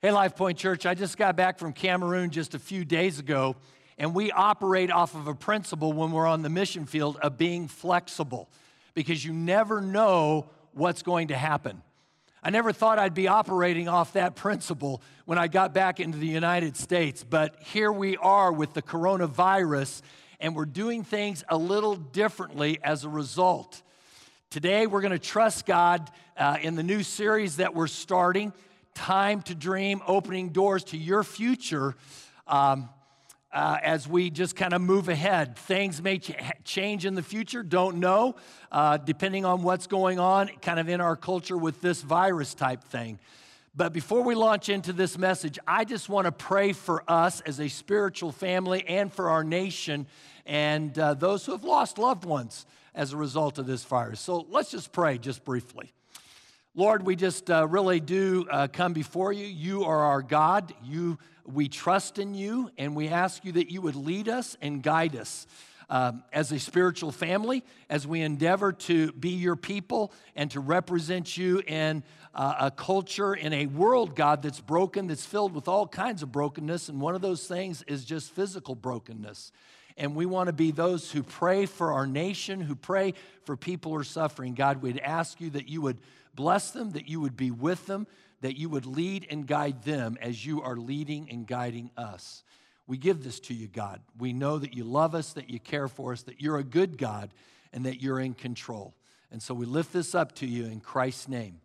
Hey, Life Point Church, I just got back from Cameroon just a few days ago, and we operate off of a principle when we're on the mission field of being flexible because you never know what's going to happen. I never thought I'd be operating off that principle when I got back into the United States, but here we are with the coronavirus, and we're doing things a little differently as a result. Today, we're going to trust God uh, in the new series that we're starting time to dream, opening doors to your future um, uh, as we just kind of move ahead. Things may ch- change in the future, don't know, uh, depending on what's going on kind of in our culture with this virus type thing. But before we launch into this message, I just want to pray for us as a spiritual family and for our nation and uh, those who have lost loved ones as a result of this virus. So let's just pray just briefly. Lord, we just uh, really do uh, come before you. You are our God. You, we trust in you, and we ask you that you would lead us and guide us. Um, as a spiritual family, as we endeavor to be your people and to represent you in uh, a culture, in a world, God, that's broken, that's filled with all kinds of brokenness. And one of those things is just physical brokenness. And we want to be those who pray for our nation, who pray for people who are suffering. God, we'd ask you that you would bless them, that you would be with them, that you would lead and guide them as you are leading and guiding us. We give this to you, God. We know that you love us, that you care for us, that you're a good God, and that you're in control. And so we lift this up to you in Christ's name.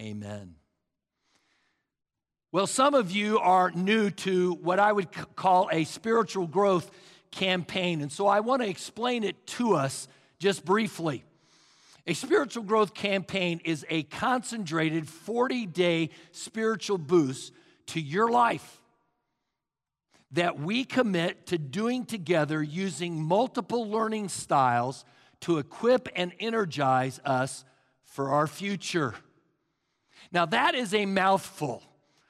Amen. Well, some of you are new to what I would call a spiritual growth campaign. And so I want to explain it to us just briefly. A spiritual growth campaign is a concentrated 40 day spiritual boost to your life that we commit to doing together using multiple learning styles to equip and energize us for our future. Now, that is a mouthful.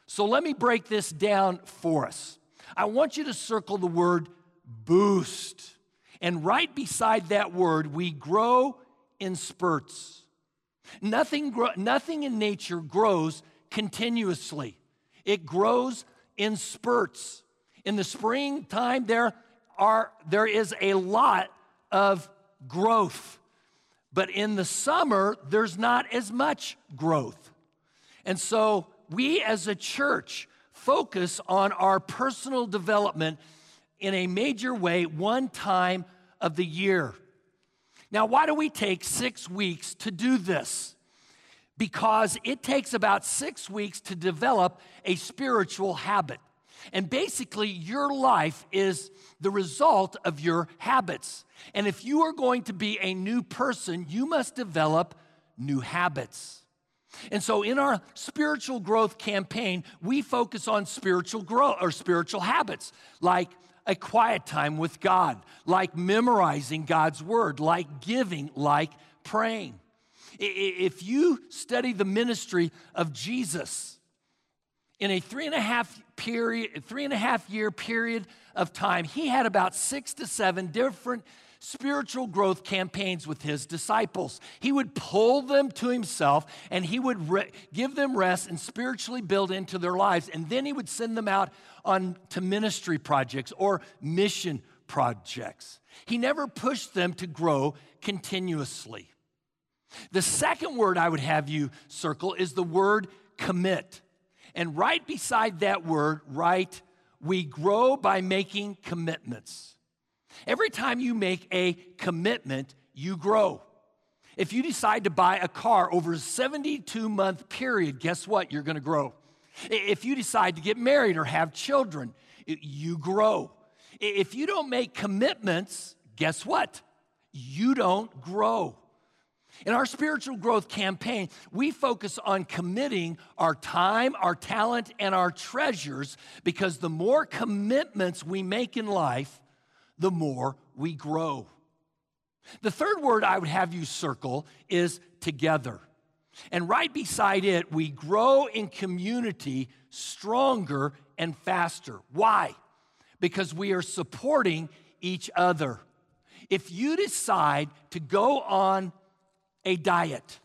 So let me break this down for us. I want you to circle the word boost. And right beside that word, we grow in spurts. Nothing, nothing in nature grows continuously, it grows in spurts. In the springtime, there, are, there is a lot of growth. But in the summer, there's not as much growth. And so we as a church focus on our personal development in a major way one time of the year. Now, why do we take six weeks to do this? Because it takes about six weeks to develop a spiritual habit. And basically, your life is the result of your habits. And if you are going to be a new person, you must develop new habits. And so, in our spiritual growth campaign, we focus on spiritual growth or spiritual habits like a quiet time with God, like memorizing God's word, like giving, like praying. If you study the ministry of Jesus in a three and a half period, three and a half year period of time, he had about six to seven different spiritual growth campaigns with his disciples. He would pull them to himself and he would re- give them rest and spiritually build into their lives. And then he would send them out on to ministry projects or mission projects. He never pushed them to grow continuously. The second word I would have you circle is the word commit. And right beside that word, right, we grow by making commitments. Every time you make a commitment, you grow. If you decide to buy a car over a 72 month period, guess what? You're gonna grow. If you decide to get married or have children, you grow. If you don't make commitments, guess what? You don't grow. In our spiritual growth campaign, we focus on committing our time, our talent, and our treasures because the more commitments we make in life, the more we grow. The third word I would have you circle is together. And right beside it, we grow in community stronger and faster. Why? Because we are supporting each other. If you decide to go on a diet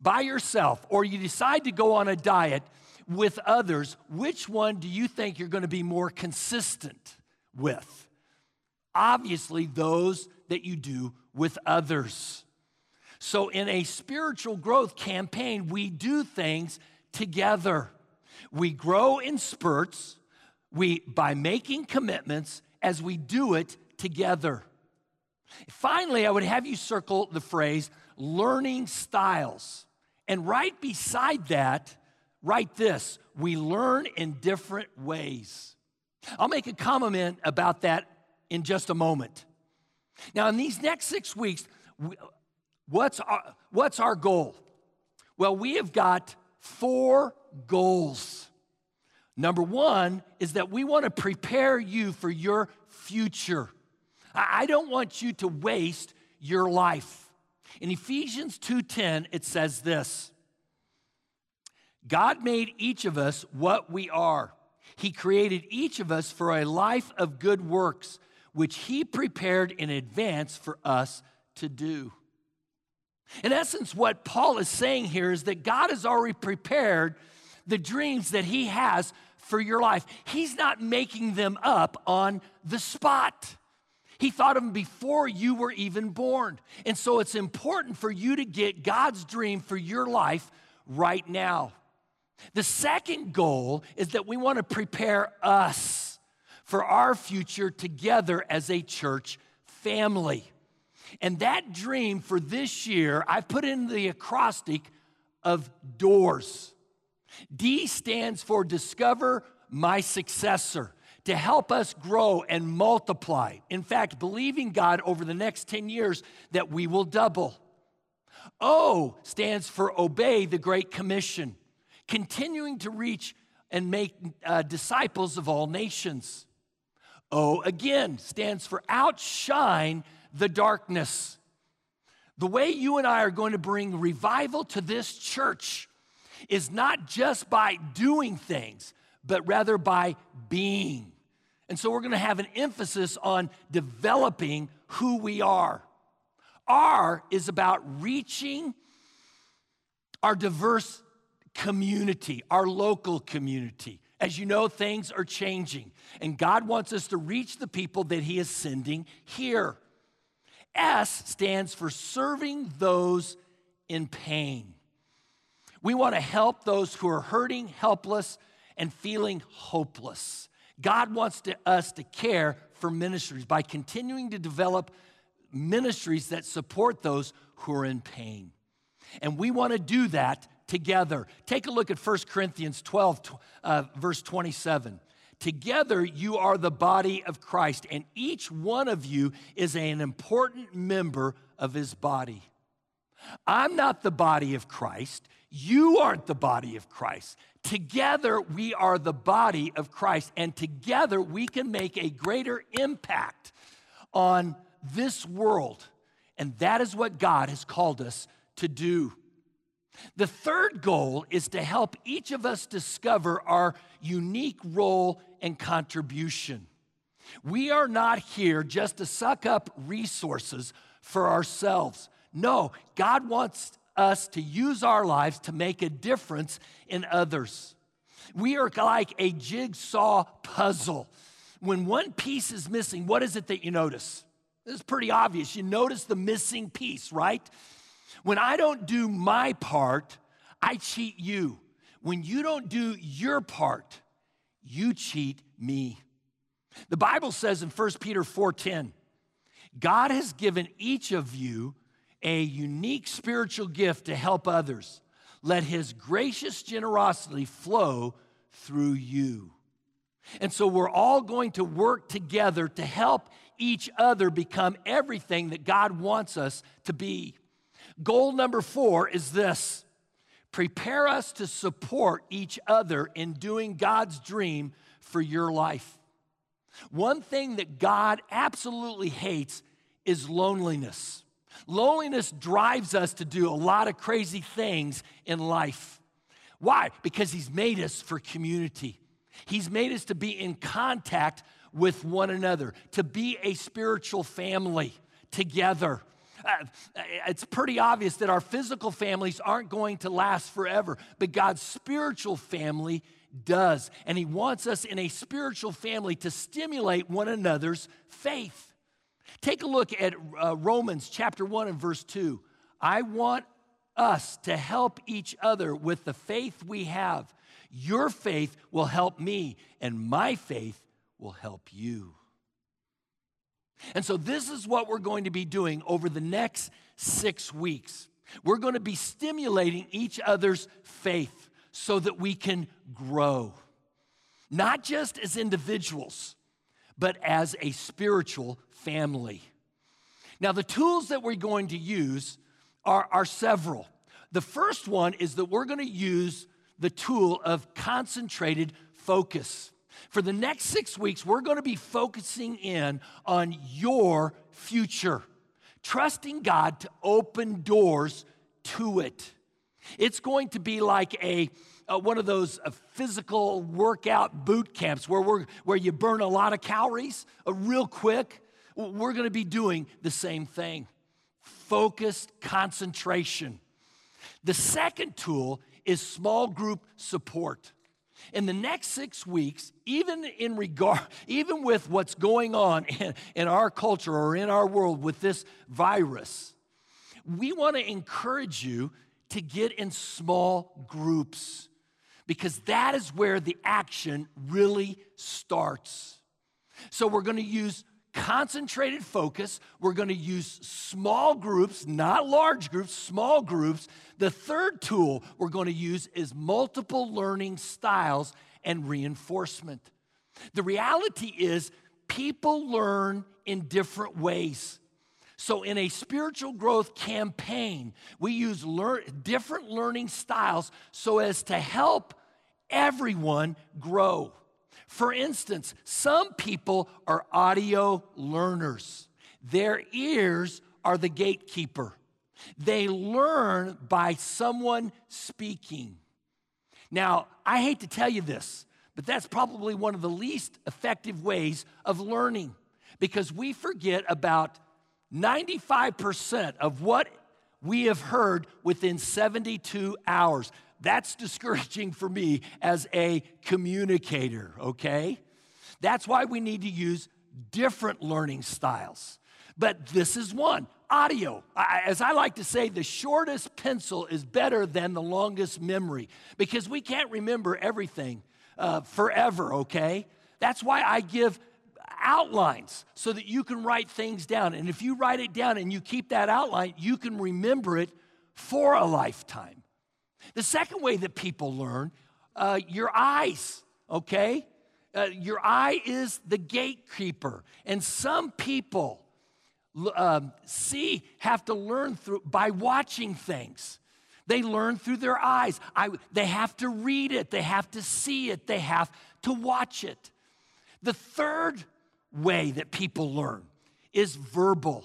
by yourself, or you decide to go on a diet with others, which one do you think you're going to be more consistent with? Obviously, those that you do with others. So, in a spiritual growth campaign, we do things together. We grow in spurts we, by making commitments as we do it together. Finally, I would have you circle the phrase learning styles. And right beside that, write this we learn in different ways. I'll make a comment about that in just a moment. Now, in these next six weeks, what's our, what's our goal? Well, we have got four goals. Number one is that we want to prepare you for your future. I don't want you to waste your life. In Ephesians 2:10 it says this. God made each of us what we are. He created each of us for a life of good works which he prepared in advance for us to do. In essence, what Paul is saying here is that God has already prepared the dreams that He has for your life. He's not making them up on the spot. He thought of them before you were even born. And so it's important for you to get God's dream for your life right now. The second goal is that we want to prepare us for our future together as a church family. And that dream for this year, I've put in the acrostic of doors. D stands for discover my successor to help us grow and multiply. In fact, believing God over the next 10 years that we will double. O stands for obey the Great Commission, continuing to reach and make uh, disciples of all nations. O again stands for outshine the darkness. The way you and I are going to bring revival to this church is not just by doing things, but rather by being. And so we're going to have an emphasis on developing who we are. R is about reaching our diverse community, our local community. As you know, things are changing, and God wants us to reach the people that He is sending here. S stands for serving those in pain. We want to help those who are hurting, helpless, and feeling hopeless. God wants to, us to care for ministries by continuing to develop ministries that support those who are in pain. And we want to do that together. Take a look at 1 Corinthians 12, uh, verse 27. Together, you are the body of Christ, and each one of you is an important member of his body. I'm not the body of Christ. You aren't the body of Christ. Together, we are the body of Christ, and together we can make a greater impact on this world. And that is what God has called us to do. The third goal is to help each of us discover our unique role and contribution. We are not here just to suck up resources for ourselves. No, God wants us to use our lives to make a difference in others. We are like a jigsaw puzzle. When one piece is missing, what is it that you notice? It's pretty obvious. You notice the missing piece, right? When I don't do my part, I cheat you. When you don't do your part, you cheat me. The Bible says in 1 Peter 4:10, God has given each of you a unique spiritual gift to help others. Let his gracious generosity flow through you. And so we're all going to work together to help each other become everything that God wants us to be. Goal number four is this prepare us to support each other in doing God's dream for your life. One thing that God absolutely hates is loneliness. Loneliness drives us to do a lot of crazy things in life. Why? Because He's made us for community. He's made us to be in contact with one another, to be a spiritual family together. Uh, it's pretty obvious that our physical families aren't going to last forever, but God's spiritual family does. And He wants us in a spiritual family to stimulate one another's faith. Take a look at uh, Romans chapter 1 and verse 2. I want us to help each other with the faith we have. Your faith will help me, and my faith will help you. And so, this is what we're going to be doing over the next six weeks. We're going to be stimulating each other's faith so that we can grow, not just as individuals, but as a spiritual family. Now, the tools that we're going to use are, are several. The first one is that we're going to use the tool of concentrated focus. For the next six weeks, we're going to be focusing in on your future, trusting God to open doors to it. It's going to be like a uh, one of those uh, physical workout boot camps where, we're, where you burn a lot of calories uh, real quick. We're going to be doing the same thing focused concentration. The second tool is small group support. In the next six weeks, even in regard, even with what's going on in, in our culture or in our world with this virus, we want to encourage you to get in small groups because that is where the action really starts. So, we're going to use concentrated focus. We're going to use small groups, not large groups, small groups. The third tool we're going to use is multiple learning styles and reinforcement. The reality is, people learn in different ways. So, in a spiritual growth campaign, we use lear- different learning styles so as to help everyone grow. For instance, some people are audio learners, their ears are the gatekeeper. They learn by someone speaking. Now, I hate to tell you this, but that's probably one of the least effective ways of learning because we forget about 95% of what we have heard within 72 hours. That's discouraging for me as a communicator, okay? That's why we need to use different learning styles. But this is one audio. As I like to say, the shortest pencil is better than the longest memory because we can't remember everything uh, forever, okay? That's why I give outlines so that you can write things down. And if you write it down and you keep that outline, you can remember it for a lifetime. The second way that people learn, uh, your eyes, okay? Uh, your eye is the gatekeeper. And some people um, see, have to learn through by watching things. They learn through their eyes. I, they have to read it, they have to see it, they have to watch it. The third way that people learn is verbal.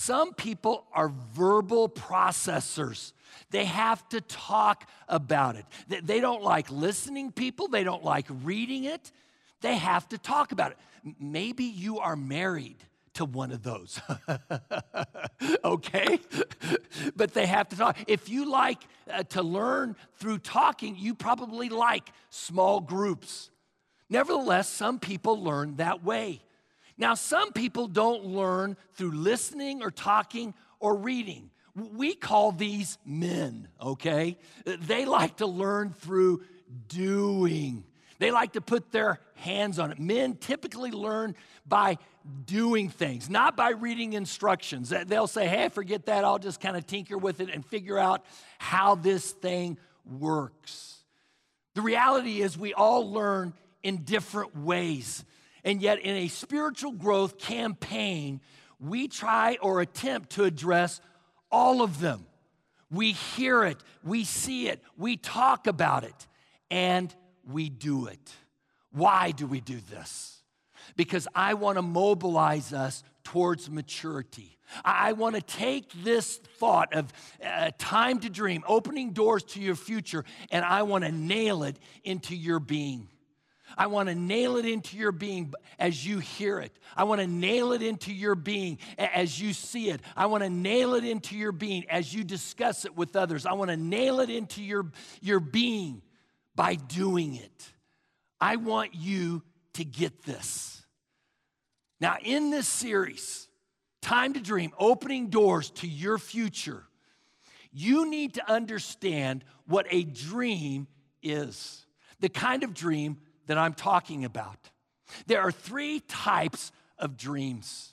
Some people are verbal processors. They have to talk about it. They don't like listening people, they don't like reading it. They have to talk about it. Maybe you are married to one of those. okay? but they have to talk. If you like uh, to learn through talking, you probably like small groups. Nevertheless, some people learn that way. Now, some people don't learn through listening or talking or reading. We call these men, okay? They like to learn through doing. They like to put their hands on it. Men typically learn by doing things, not by reading instructions. They'll say, hey, forget that. I'll just kind of tinker with it and figure out how this thing works. The reality is, we all learn in different ways. And yet, in a spiritual growth campaign, we try or attempt to address all of them. We hear it, we see it, we talk about it, and we do it. Why do we do this? Because I want to mobilize us towards maturity. I want to take this thought of uh, time to dream, opening doors to your future, and I want to nail it into your being. I want to nail it into your being as you hear it. I want to nail it into your being as you see it. I want to nail it into your being as you discuss it with others. I want to nail it into your, your being by doing it. I want you to get this. Now, in this series, Time to Dream, opening doors to your future, you need to understand what a dream is. The kind of dream that I'm talking about. There are three types of dreams.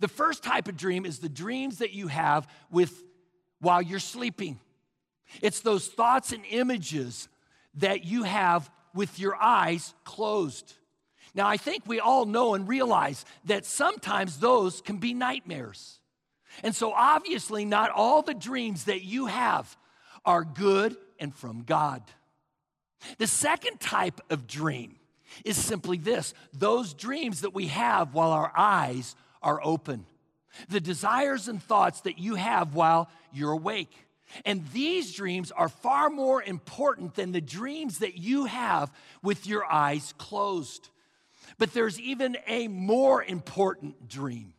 The first type of dream is the dreams that you have with while you're sleeping. It's those thoughts and images that you have with your eyes closed. Now, I think we all know and realize that sometimes those can be nightmares. And so, obviously, not all the dreams that you have are good and from God. The second type of dream is simply this those dreams that we have while our eyes are open, the desires and thoughts that you have while you're awake. And these dreams are far more important than the dreams that you have with your eyes closed. But there's even a more important dream,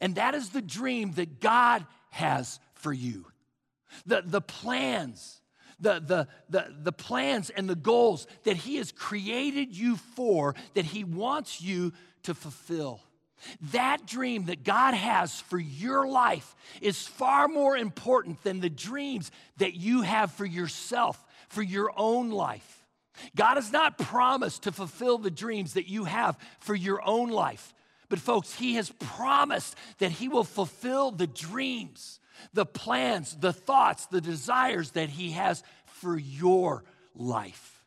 and that is the dream that God has for you. The, the plans the, the, the, the plans and the goals that He has created you for, that He wants you to fulfill. That dream that God has for your life is far more important than the dreams that you have for yourself, for your own life. God has not promised to fulfill the dreams that you have for your own life. But, folks, He has promised that He will fulfill the dreams the plans, the thoughts, the desires that He has for your life.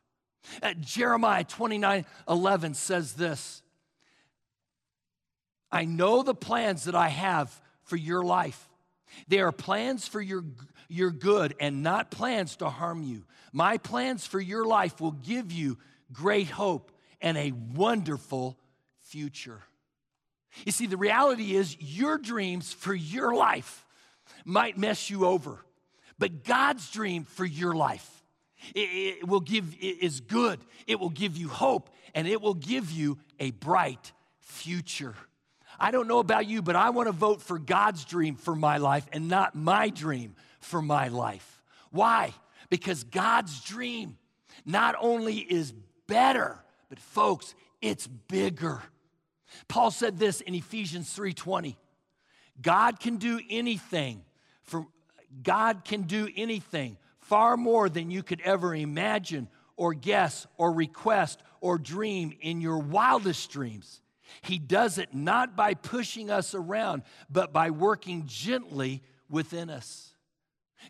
Uh, Jeremiah 29 11 says this I know the plans that I have for your life. They are plans for your, your good and not plans to harm you. My plans for your life will give you great hope and a wonderful future. You see, the reality is your dreams for your life might mess you over, but God's dream for your life it, it will give it is good. It will give you hope and it will give you a bright future. I don't know about you, but I want to vote for God's dream for my life and not my dream for my life. Why? Because God's dream not only is better, but folks, it's bigger. Paul said this in Ephesians 3:20. God can do anything for God can do anything far more than you could ever imagine or guess or request or dream in your wildest dreams. He does it not by pushing us around, but by working gently within us.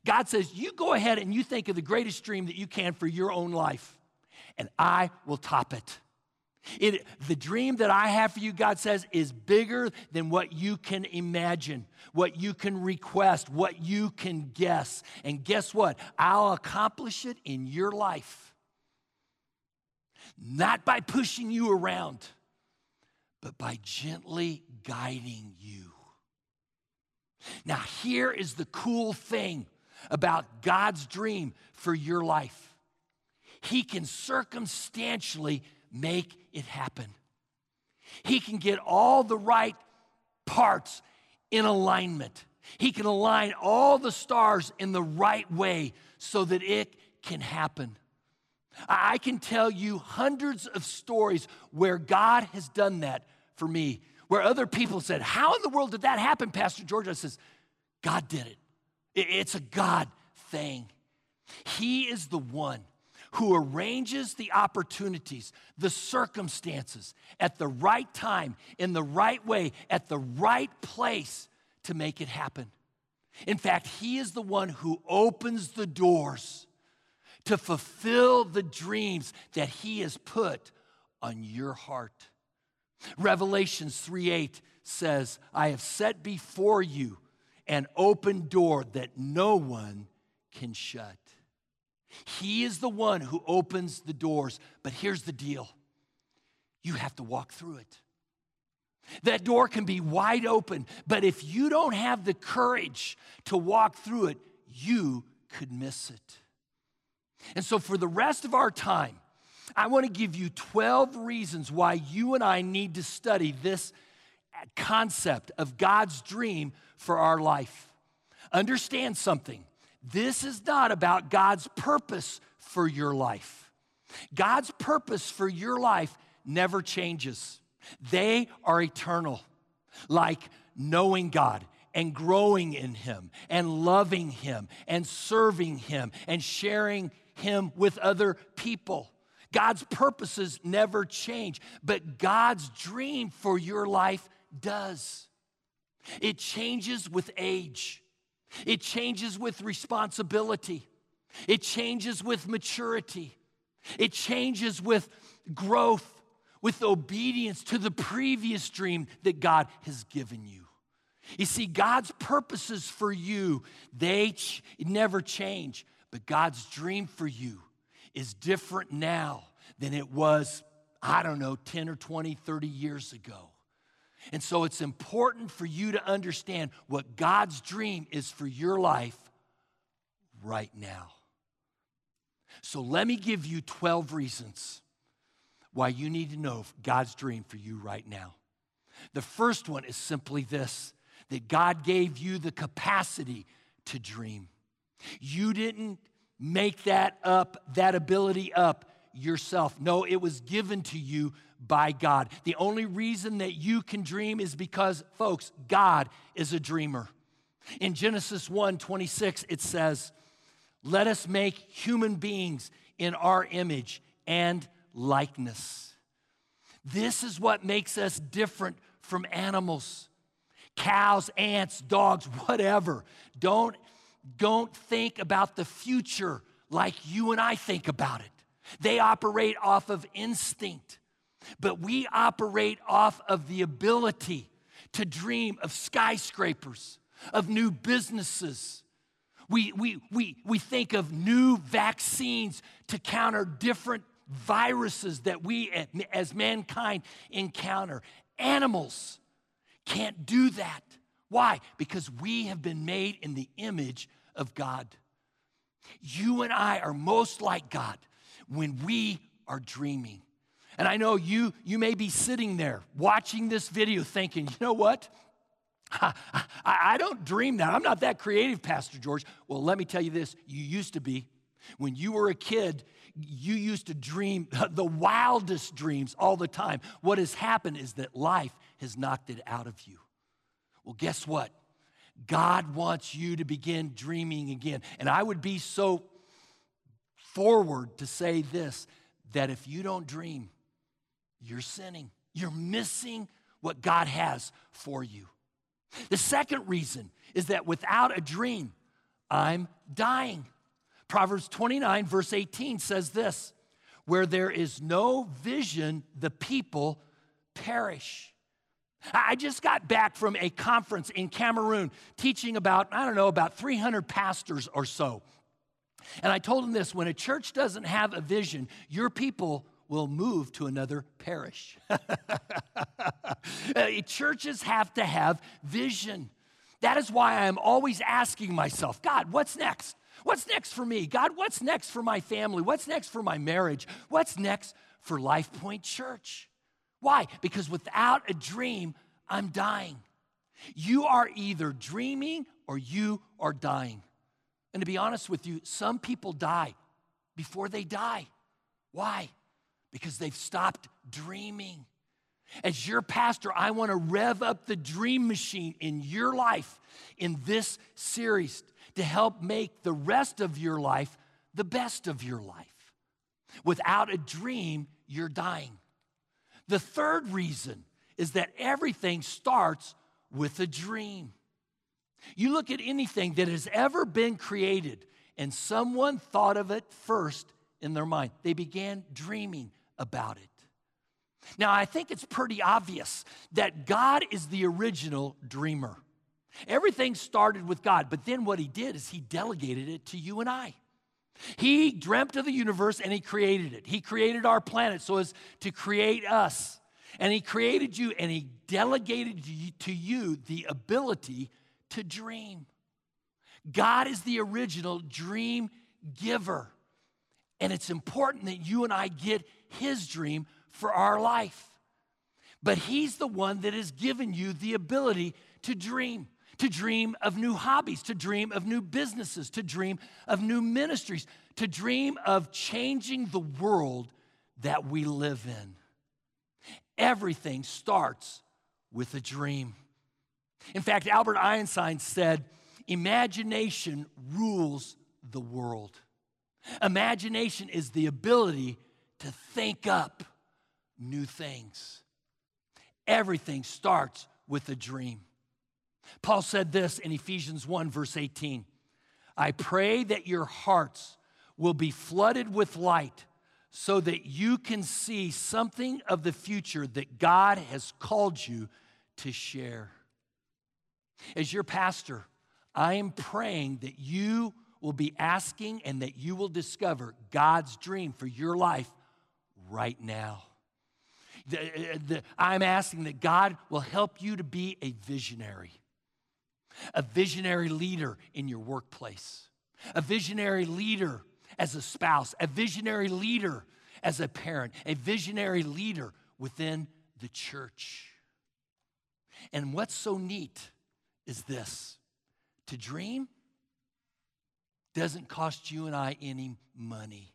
God says, You go ahead and you think of the greatest dream that you can for your own life, and I will top it. It, the dream that I have for you, God says, is bigger than what you can imagine, what you can request, what you can guess. And guess what? I'll accomplish it in your life. Not by pushing you around, but by gently guiding you. Now, here is the cool thing about God's dream for your life He can circumstantially make it happen. He can get all the right parts in alignment. He can align all the stars in the right way so that it can happen. I can tell you hundreds of stories where God has done that for me, where other people said, How in the world did that happen, Pastor George? I says, God did it. It's a God thing. He is the one who arranges the opportunities, the circumstances at the right time, in the right way, at the right place to make it happen. In fact, He is the one who opens the doors to fulfill the dreams that He has put on your heart. Revelations 3 8 says, I have set before you an open door that no one can shut. He is the one who opens the doors. But here's the deal you have to walk through it. That door can be wide open, but if you don't have the courage to walk through it, you could miss it. And so, for the rest of our time, I want to give you 12 reasons why you and I need to study this concept of God's dream for our life. Understand something. This is not about God's purpose for your life. God's purpose for your life never changes, they are eternal, like knowing God and growing in Him and loving Him and serving Him and sharing Him with other people. God's purposes never change, but God's dream for your life does. It changes with age, it changes with responsibility, it changes with maturity, it changes with growth, with obedience to the previous dream that God has given you. You see, God's purposes for you, they ch- never change, but God's dream for you is different now than it was, I don't know, 10 or 20, 30 years ago. And so it's important for you to understand what God's dream is for your life right now. So let me give you 12 reasons why you need to know God's dream for you right now. The first one is simply this that God gave you the capacity to dream. You didn't make that up, that ability up yourself. No, it was given to you by God. The only reason that you can dream is because, folks, God is a dreamer. In Genesis 1 26, it says, Let us make human beings in our image and likeness. This is what makes us different from animals cows, ants, dogs, whatever. Don't, don't think about the future like you and I think about it. They operate off of instinct, but we operate off of the ability to dream of skyscrapers, of new businesses. We, we, we, we think of new vaccines to counter different viruses that we as mankind encounter. Animals can't do that. Why? Because we have been made in the image of God. You and I are most like God when we are dreaming. And I know you, you may be sitting there watching this video thinking, you know what? I, I, I don't dream that. I'm not that creative, Pastor George. Well, let me tell you this you used to be. When you were a kid, you used to dream the wildest dreams all the time. What has happened is that life has knocked it out of you. Well, guess what? God wants you to begin dreaming again. And I would be so forward to say this that if you don't dream, you're sinning. You're missing what God has for you. The second reason is that without a dream, I'm dying. Proverbs 29, verse 18 says this Where there is no vision, the people perish. I just got back from a conference in Cameroon teaching about, I don't know, about 300 pastors or so. And I told him this when a church doesn't have a vision, your people will move to another parish. Uh, churches have to have vision. That is why I'm always asking myself, God, what's next? What's next for me? God, what's next for my family? What's next for my marriage? What's next for Life Point Church? Why? Because without a dream, I'm dying. You are either dreaming or you are dying. And to be honest with you, some people die before they die. Why? Because they've stopped dreaming. As your pastor, I want to rev up the dream machine in your life in this series to help make the rest of your life the best of your life. Without a dream, you're dying. The third reason is that everything starts with a dream. You look at anything that has ever been created, and someone thought of it first in their mind. They began dreaming about it. Now, I think it's pretty obvious that God is the original dreamer. Everything started with God, but then what he did is he delegated it to you and I. He dreamt of the universe and he created it. He created our planet so as to create us. And he created you and he delegated to you the ability to dream. God is the original dream giver. And it's important that you and I get His dream for our life. But He's the one that has given you the ability to dream, to dream of new hobbies, to dream of new businesses, to dream of new ministries, to dream of changing the world that we live in. Everything starts with a dream. In fact, Albert Einstein said, Imagination rules the world. Imagination is the ability to think up new things. Everything starts with a dream. Paul said this in Ephesians 1, verse 18 I pray that your hearts will be flooded with light so that you can see something of the future that God has called you to share. As your pastor, I am praying that you will be asking and that you will discover God's dream for your life right now. The, the, I'm asking that God will help you to be a visionary, a visionary leader in your workplace, a visionary leader as a spouse, a visionary leader as a parent, a visionary leader within the church. And what's so neat is this to dream doesn't cost you and I any money.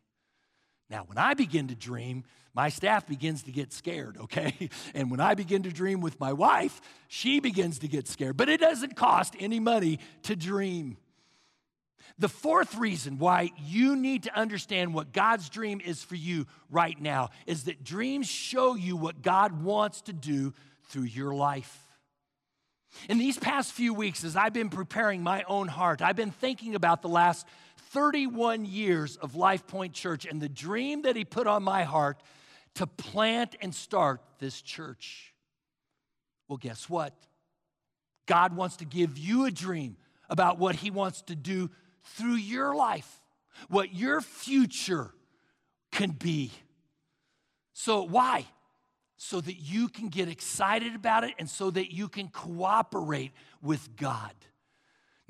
Now, when I begin to dream, my staff begins to get scared, okay? And when I begin to dream with my wife, she begins to get scared. But it doesn't cost any money to dream. The fourth reason why you need to understand what God's dream is for you right now is that dreams show you what God wants to do through your life. In these past few weeks, as I've been preparing my own heart, I've been thinking about the last 31 years of Life Point Church and the dream that He put on my heart to plant and start this church. Well, guess what? God wants to give you a dream about what He wants to do through your life, what your future can be. So, why? So that you can get excited about it and so that you can cooperate with God.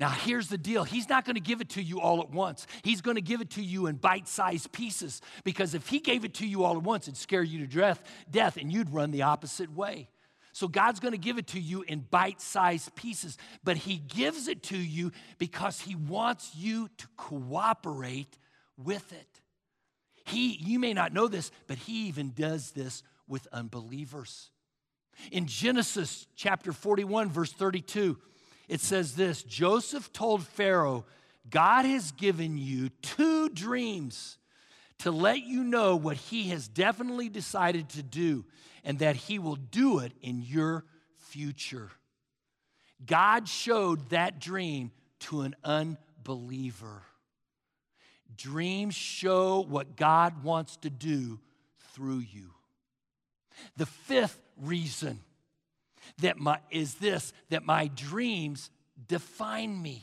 Now, here's the deal He's not going to give it to you all at once. He's going to give it to you in bite sized pieces because if He gave it to you all at once, it'd scare you to death, and you'd run the opposite way. So God's going to give it to you in bite sized pieces, but He gives it to you because He wants you to cooperate with it. He, you may not know this, but He even does this with unbelievers. In Genesis chapter 41, verse 32, it says this Joseph told Pharaoh, God has given you two dreams to let you know what he has definitely decided to do and that He will do it in your future. God showed that dream to an unbeliever. Dreams show what God wants to do through you. The fifth reason that my, is this that my dreams define me.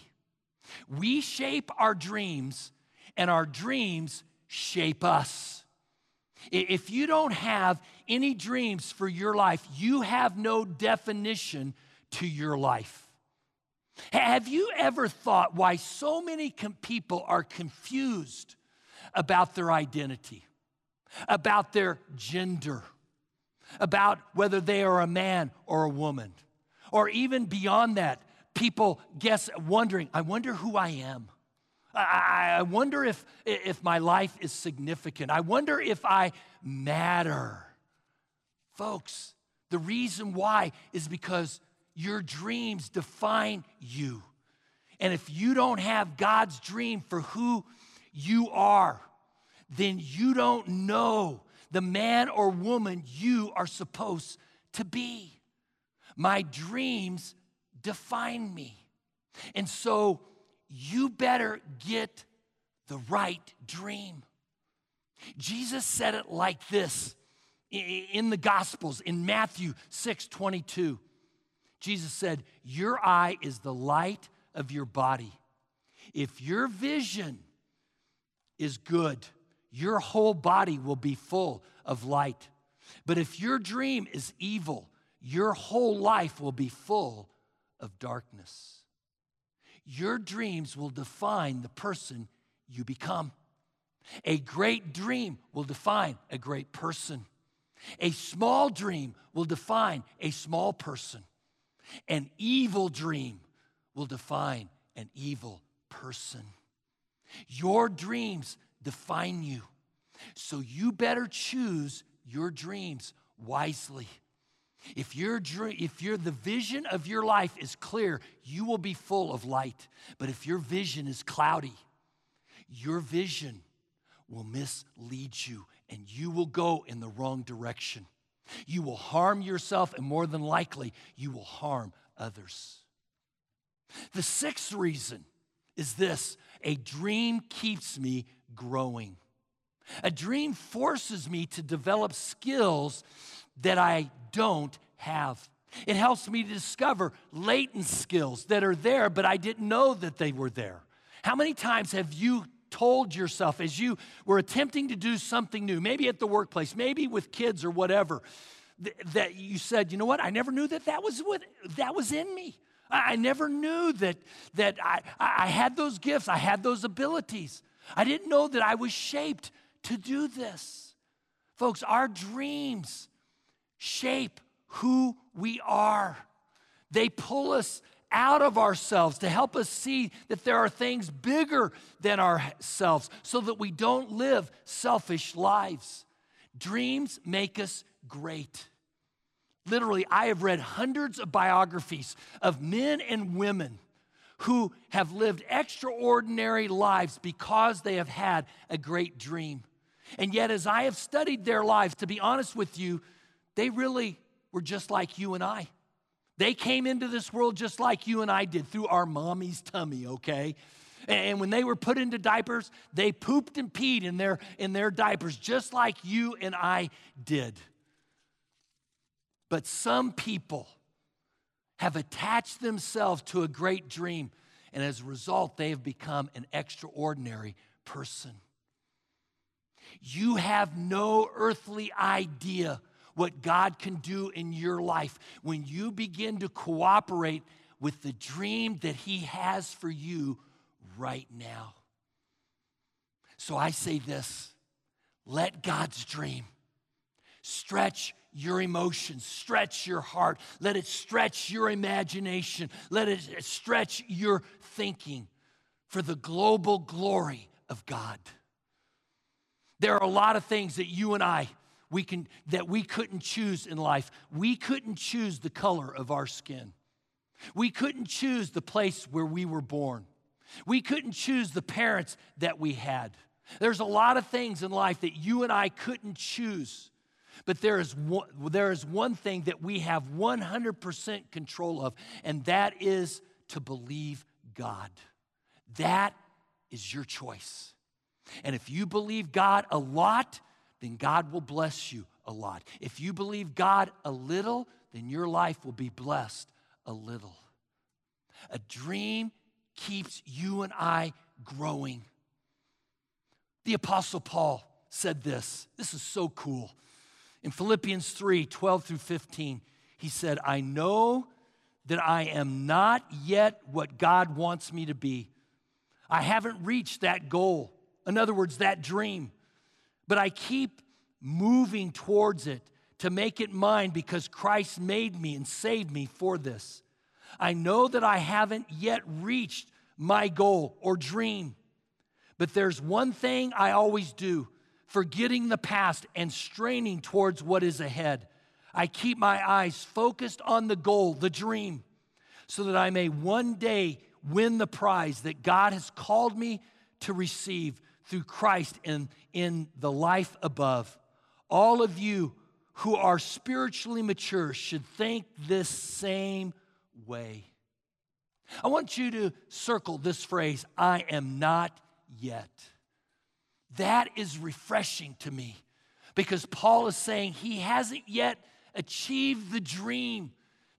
We shape our dreams, and our dreams shape us. If you don't have any dreams for your life, you have no definition to your life. Have you ever thought why so many people are confused about their identity, about their gender, about whether they are a man or a woman? Or even beyond that, people guess wondering, I wonder who I am. I, I wonder if, if my life is significant. I wonder if I matter. Folks, the reason why is because your dreams define you. And if you don't have God's dream for who you are, then you don't know the man or woman you are supposed to be. My dreams define me. And so you better get the right dream. Jesus said it like this in the Gospels, in Matthew 6 22. Jesus said, Your eye is the light of your body. If your vision is good, your whole body will be full of light. But if your dream is evil, your whole life will be full of darkness. Your dreams will define the person you become. A great dream will define a great person. A small dream will define a small person. An evil dream will define an evil person. Your dreams define you. So you better choose your dreams wisely. If your dream, if your the vision of your life is clear, you will be full of light. But if your vision is cloudy, your vision will mislead you and you will go in the wrong direction. You will harm yourself, and more than likely, you will harm others. The sixth reason is this a dream keeps me growing. A dream forces me to develop skills that I don't have. It helps me to discover latent skills that are there, but I didn't know that they were there. How many times have you told yourself as you were attempting to do something new, maybe at the workplace, maybe with kids or whatever, th- that you said, you know what, I never knew that that was, what, that was in me. I, I never knew that, that I, I had those gifts, I had those abilities. I didn't know that I was shaped to do this. Folks, our dreams shape who we are. They pull us out of ourselves to help us see that there are things bigger than ourselves so that we don't live selfish lives. Dreams make us great. Literally, I have read hundreds of biographies of men and women who have lived extraordinary lives because they have had a great dream. And yet, as I have studied their lives, to be honest with you, they really were just like you and I. They came into this world just like you and I did through our mommy's tummy, okay? And when they were put into diapers, they pooped and peed in their, in their diapers just like you and I did. But some people have attached themselves to a great dream, and as a result, they have become an extraordinary person. You have no earthly idea what God can do in your life when you begin to cooperate with the dream that He has for you right now. So I say this let God's dream stretch your emotions, stretch your heart, let it stretch your imagination, let it stretch your thinking for the global glory of God. There are a lot of things that you and I we can that we couldn't choose in life. We couldn't choose the color of our skin. We couldn't choose the place where we were born. We couldn't choose the parents that we had. There's a lot of things in life that you and I couldn't choose. But there is one, there is one thing that we have 100% control of, and that is to believe God. That is your choice. And if you believe God a lot, then God will bless you a lot. If you believe God a little, then your life will be blessed a little. A dream keeps you and I growing. The Apostle Paul said this. This is so cool. In Philippians 3 12 through 15, he said, I know that I am not yet what God wants me to be. I haven't reached that goal. In other words, that dream. But I keep moving towards it to make it mine because Christ made me and saved me for this. I know that I haven't yet reached my goal or dream, but there's one thing I always do forgetting the past and straining towards what is ahead. I keep my eyes focused on the goal, the dream, so that I may one day win the prize that God has called me to receive through Christ in, in the life above. All of you who are spiritually mature should think this same way. I want you to circle this phrase I am not yet. That is refreshing to me because Paul is saying he hasn't yet achieved the dream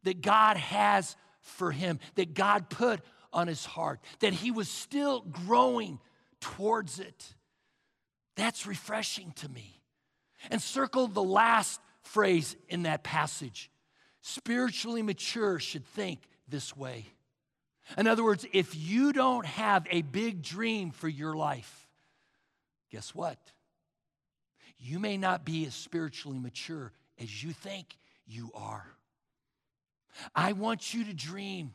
that God has for him, that God put on his heart, that he was still growing towards it. That's refreshing to me. And circle the last phrase in that passage spiritually mature should think this way. In other words, if you don't have a big dream for your life, guess what? You may not be as spiritually mature as you think you are. I want you to dream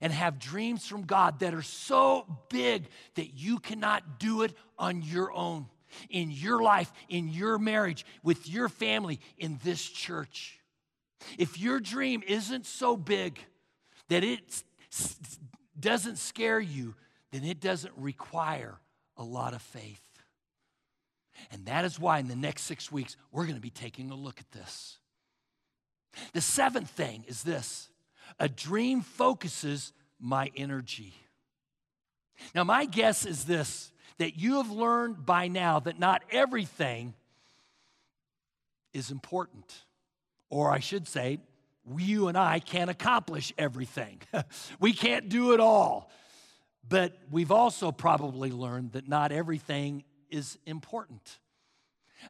and have dreams from God that are so big that you cannot do it on your own, in your life, in your marriage, with your family, in this church. If your dream isn't so big that it doesn't scare you, then it doesn't require a lot of faith. And that is why in the next six weeks, we're going to be taking a look at this. The seventh thing is this a dream focuses my energy. Now, my guess is this that you have learned by now that not everything is important. Or I should say, you and I can't accomplish everything. we can't do it all. But we've also probably learned that not everything is important.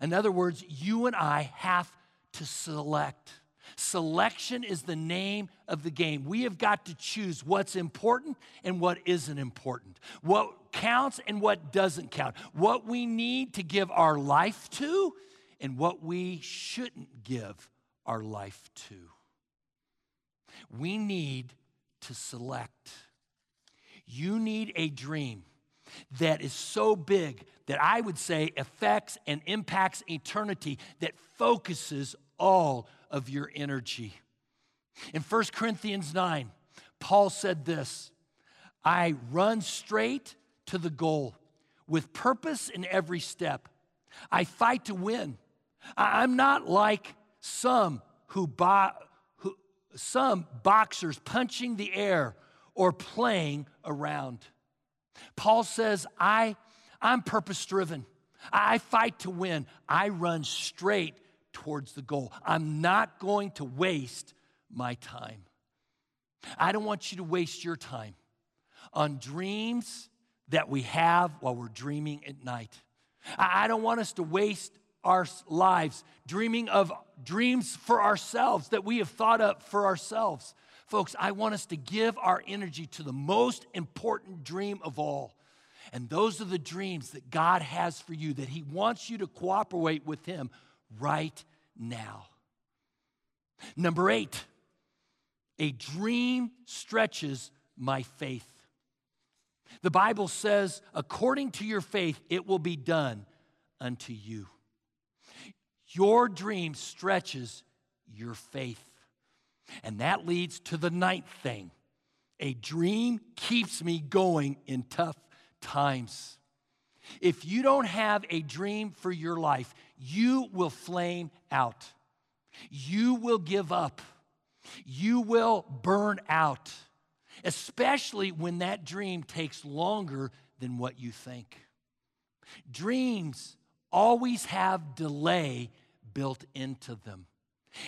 In other words, you and I have to select. Selection is the name of the game. We have got to choose what's important and what isn't important, what counts and what doesn't count, what we need to give our life to and what we shouldn't give our life to. We need to select. You need a dream that is so big that I would say affects and impacts eternity, that focuses all of your energy. In 1 Corinthians 9, Paul said this I run straight to the goal with purpose in every step. I fight to win. I'm not like some who, bo- who some boxers punching the air or playing around. Paul says, I, I'm purpose driven. I fight to win. I run straight towards the goal. I'm not going to waste my time. I don't want you to waste your time on dreams that we have while we're dreaming at night. I don't want us to waste our lives dreaming of dreams for ourselves that we have thought up for ourselves. Folks, I want us to give our energy to the most important dream of all. And those are the dreams that God has for you, that He wants you to cooperate with Him right now. Number eight, a dream stretches my faith. The Bible says, according to your faith, it will be done unto you. Your dream stretches your faith. And that leads to the ninth thing a dream keeps me going in tough times. If you don't have a dream for your life, you will flame out. You will give up. You will burn out, especially when that dream takes longer than what you think. Dreams always have delay built into them.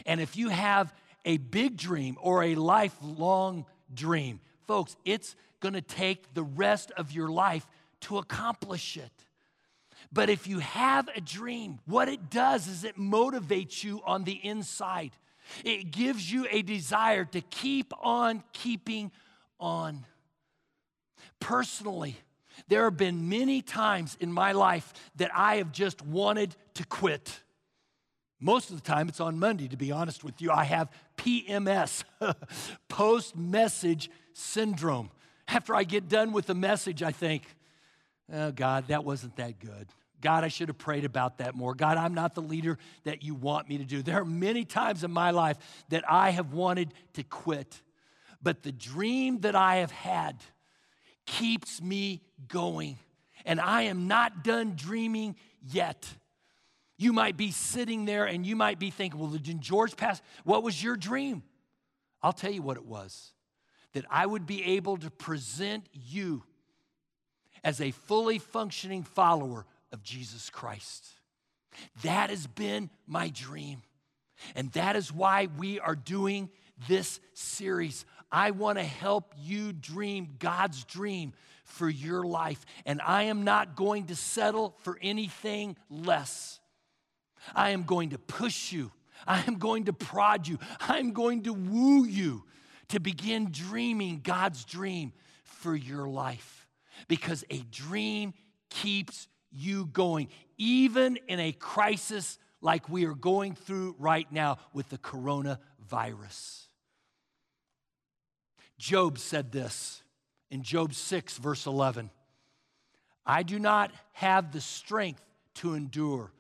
And if you have a big dream or a lifelong dream, folks, it's going to take the rest of your life to accomplish it. But if you have a dream, what it does is it motivates you on the inside. It gives you a desire to keep on keeping on. Personally, there have been many times in my life that I have just wanted to quit. Most of the time, it's on Monday, to be honest with you. I have PMS, post message syndrome. After I get done with the message, I think, oh, God, that wasn't that good. God, I should have prayed about that more. God, I'm not the leader that you want me to do. There are many times in my life that I have wanted to quit, but the dream that I have had keeps me going. And I am not done dreaming yet. You might be sitting there and you might be thinking, well, did George pass? What was your dream? I'll tell you what it was that I would be able to present you as a fully functioning follower of Jesus Christ. That has been my dream. And that is why we are doing this series. I want to help you dream God's dream for your life. And I am not going to settle for anything less. I am going to push you. I am going to prod you. I'm going to woo you to begin dreaming God's dream for your life because a dream keeps you going, even in a crisis like we are going through right now with the coronavirus. Job said this in Job 6, verse 11 I do not have the strength to endure.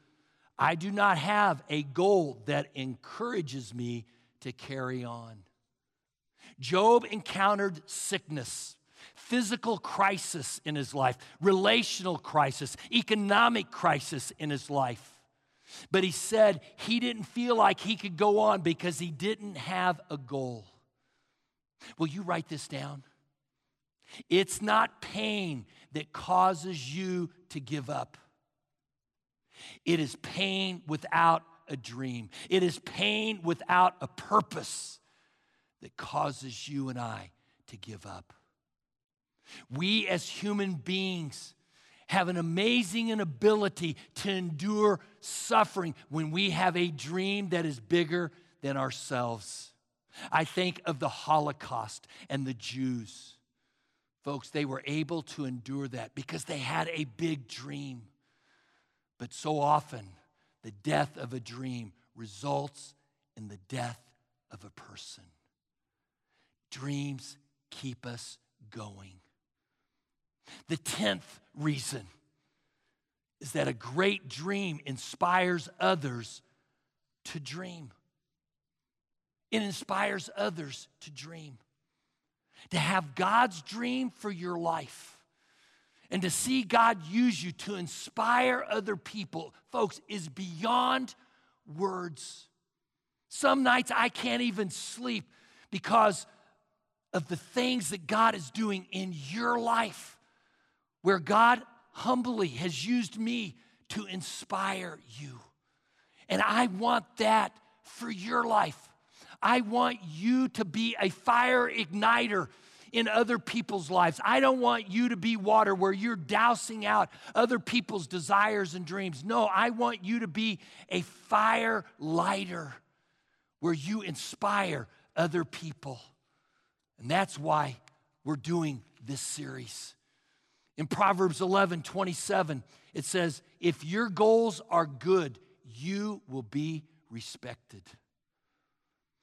I do not have a goal that encourages me to carry on. Job encountered sickness, physical crisis in his life, relational crisis, economic crisis in his life. But he said he didn't feel like he could go on because he didn't have a goal. Will you write this down? It's not pain that causes you to give up. It is pain without a dream. It is pain without a purpose that causes you and I to give up. We as human beings have an amazing ability to endure suffering when we have a dream that is bigger than ourselves. I think of the Holocaust and the Jews. Folks, they were able to endure that because they had a big dream. But so often, the death of a dream results in the death of a person. Dreams keep us going. The tenth reason is that a great dream inspires others to dream. It inspires others to dream. To have God's dream for your life and to see God use you to inspire other people, folks, is beyond words. Some nights I can't even sleep because of the things that God is doing in your life where God humbly has used me to inspire you. And I want that for your life. I want you to be a fire igniter in other people's lives. I don't want you to be water where you're dousing out other people's desires and dreams. No, I want you to be a fire lighter where you inspire other people. And that's why we're doing this series. In Proverbs 11 27, it says, If your goals are good, you will be respected.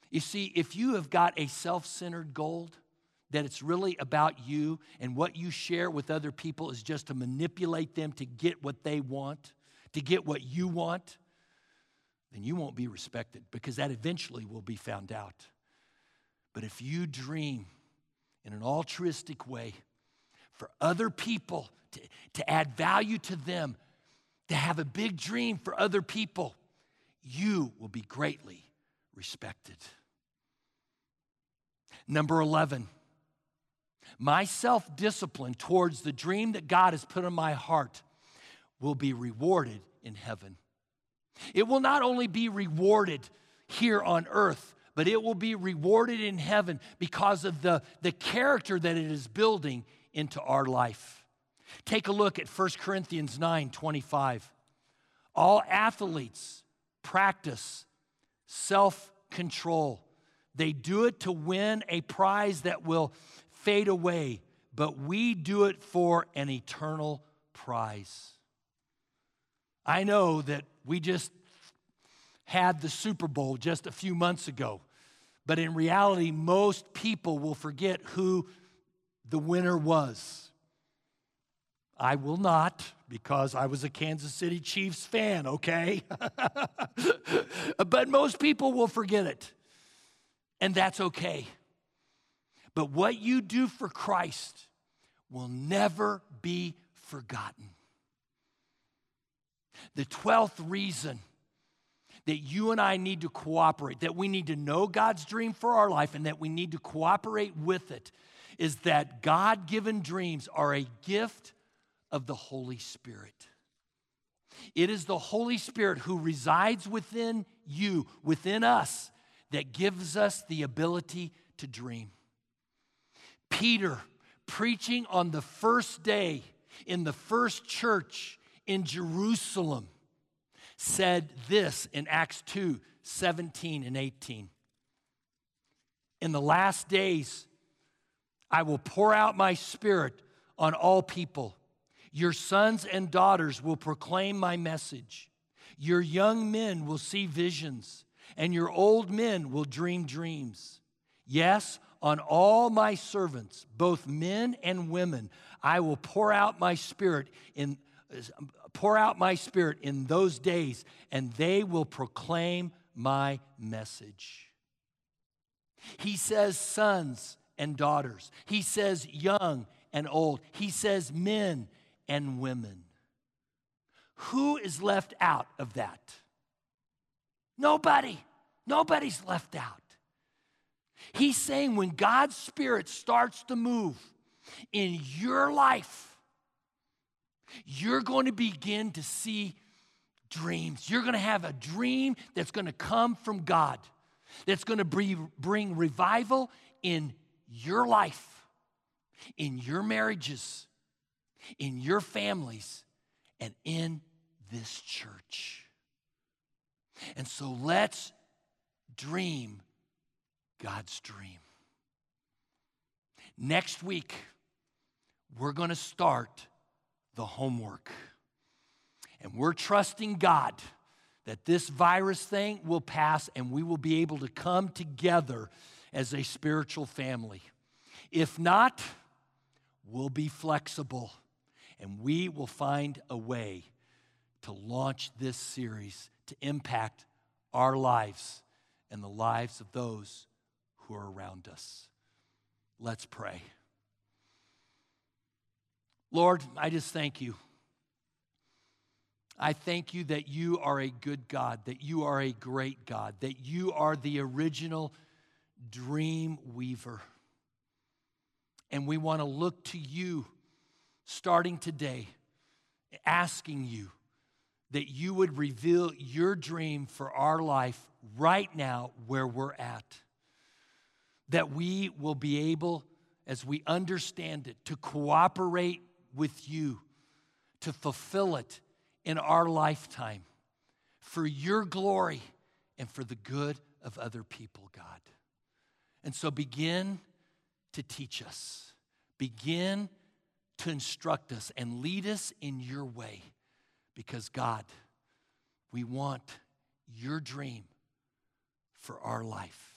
You see, if you have got a self centered goal, that it's really about you and what you share with other people is just to manipulate them to get what they want, to get what you want, then you won't be respected because that eventually will be found out. But if you dream in an altruistic way, for other people, to, to add value to them, to have a big dream for other people, you will be greatly respected. Number 11, my self discipline towards the dream that God has put in my heart will be rewarded in heaven. It will not only be rewarded here on earth, but it will be rewarded in heaven because of the, the character that it is building into our life. Take a look at 1 Corinthians 9 25. All athletes practice self control. They do it to win a prize that will fade away, but we do it for an eternal prize. I know that we just had the Super Bowl just a few months ago, but in reality, most people will forget who the winner was. I will not because I was a Kansas City Chiefs fan, okay? but most people will forget it, and that's okay. But what you do for Christ will never be forgotten. The 12th reason that you and I need to cooperate, that we need to know God's dream for our life, and that we need to cooperate with it is that God given dreams are a gift of the Holy Spirit. It is the Holy Spirit who resides within you, within us, that gives us the ability to dream. Peter, preaching on the first day in the first church in Jerusalem, said this in Acts 2 17 and 18. In the last days, I will pour out my spirit on all people. Your sons and daughters will proclaim my message. Your young men will see visions, and your old men will dream dreams. Yes, on all my servants, both men and women, I will pour out my spirit in pour out my spirit in those days, and they will proclaim my message. He says sons and daughters. He says young and old. He says men and women. Who is left out of that? Nobody. Nobody's left out. He's saying when God's Spirit starts to move in your life, you're going to begin to see dreams. You're going to have a dream that's going to come from God, that's going to bring revival in your life, in your marriages, in your families, and in this church. And so let's dream God's dream. Next week, we're going to start the homework. And we're trusting God that this virus thing will pass and we will be able to come together as a spiritual family. If not, we'll be flexible and we will find a way to launch this series to impact our lives and the lives of those who are around us. Let's pray. Lord, I just thank you. I thank you that you are a good God, that you are a great God, that you are the original dream weaver. And we want to look to you starting today, asking you that you would reveal your dream for our life right now where we're at. That we will be able, as we understand it, to cooperate with you to fulfill it in our lifetime for your glory and for the good of other people, God. And so begin to teach us, begin to instruct us, and lead us in your way because, God, we want your dream for our life.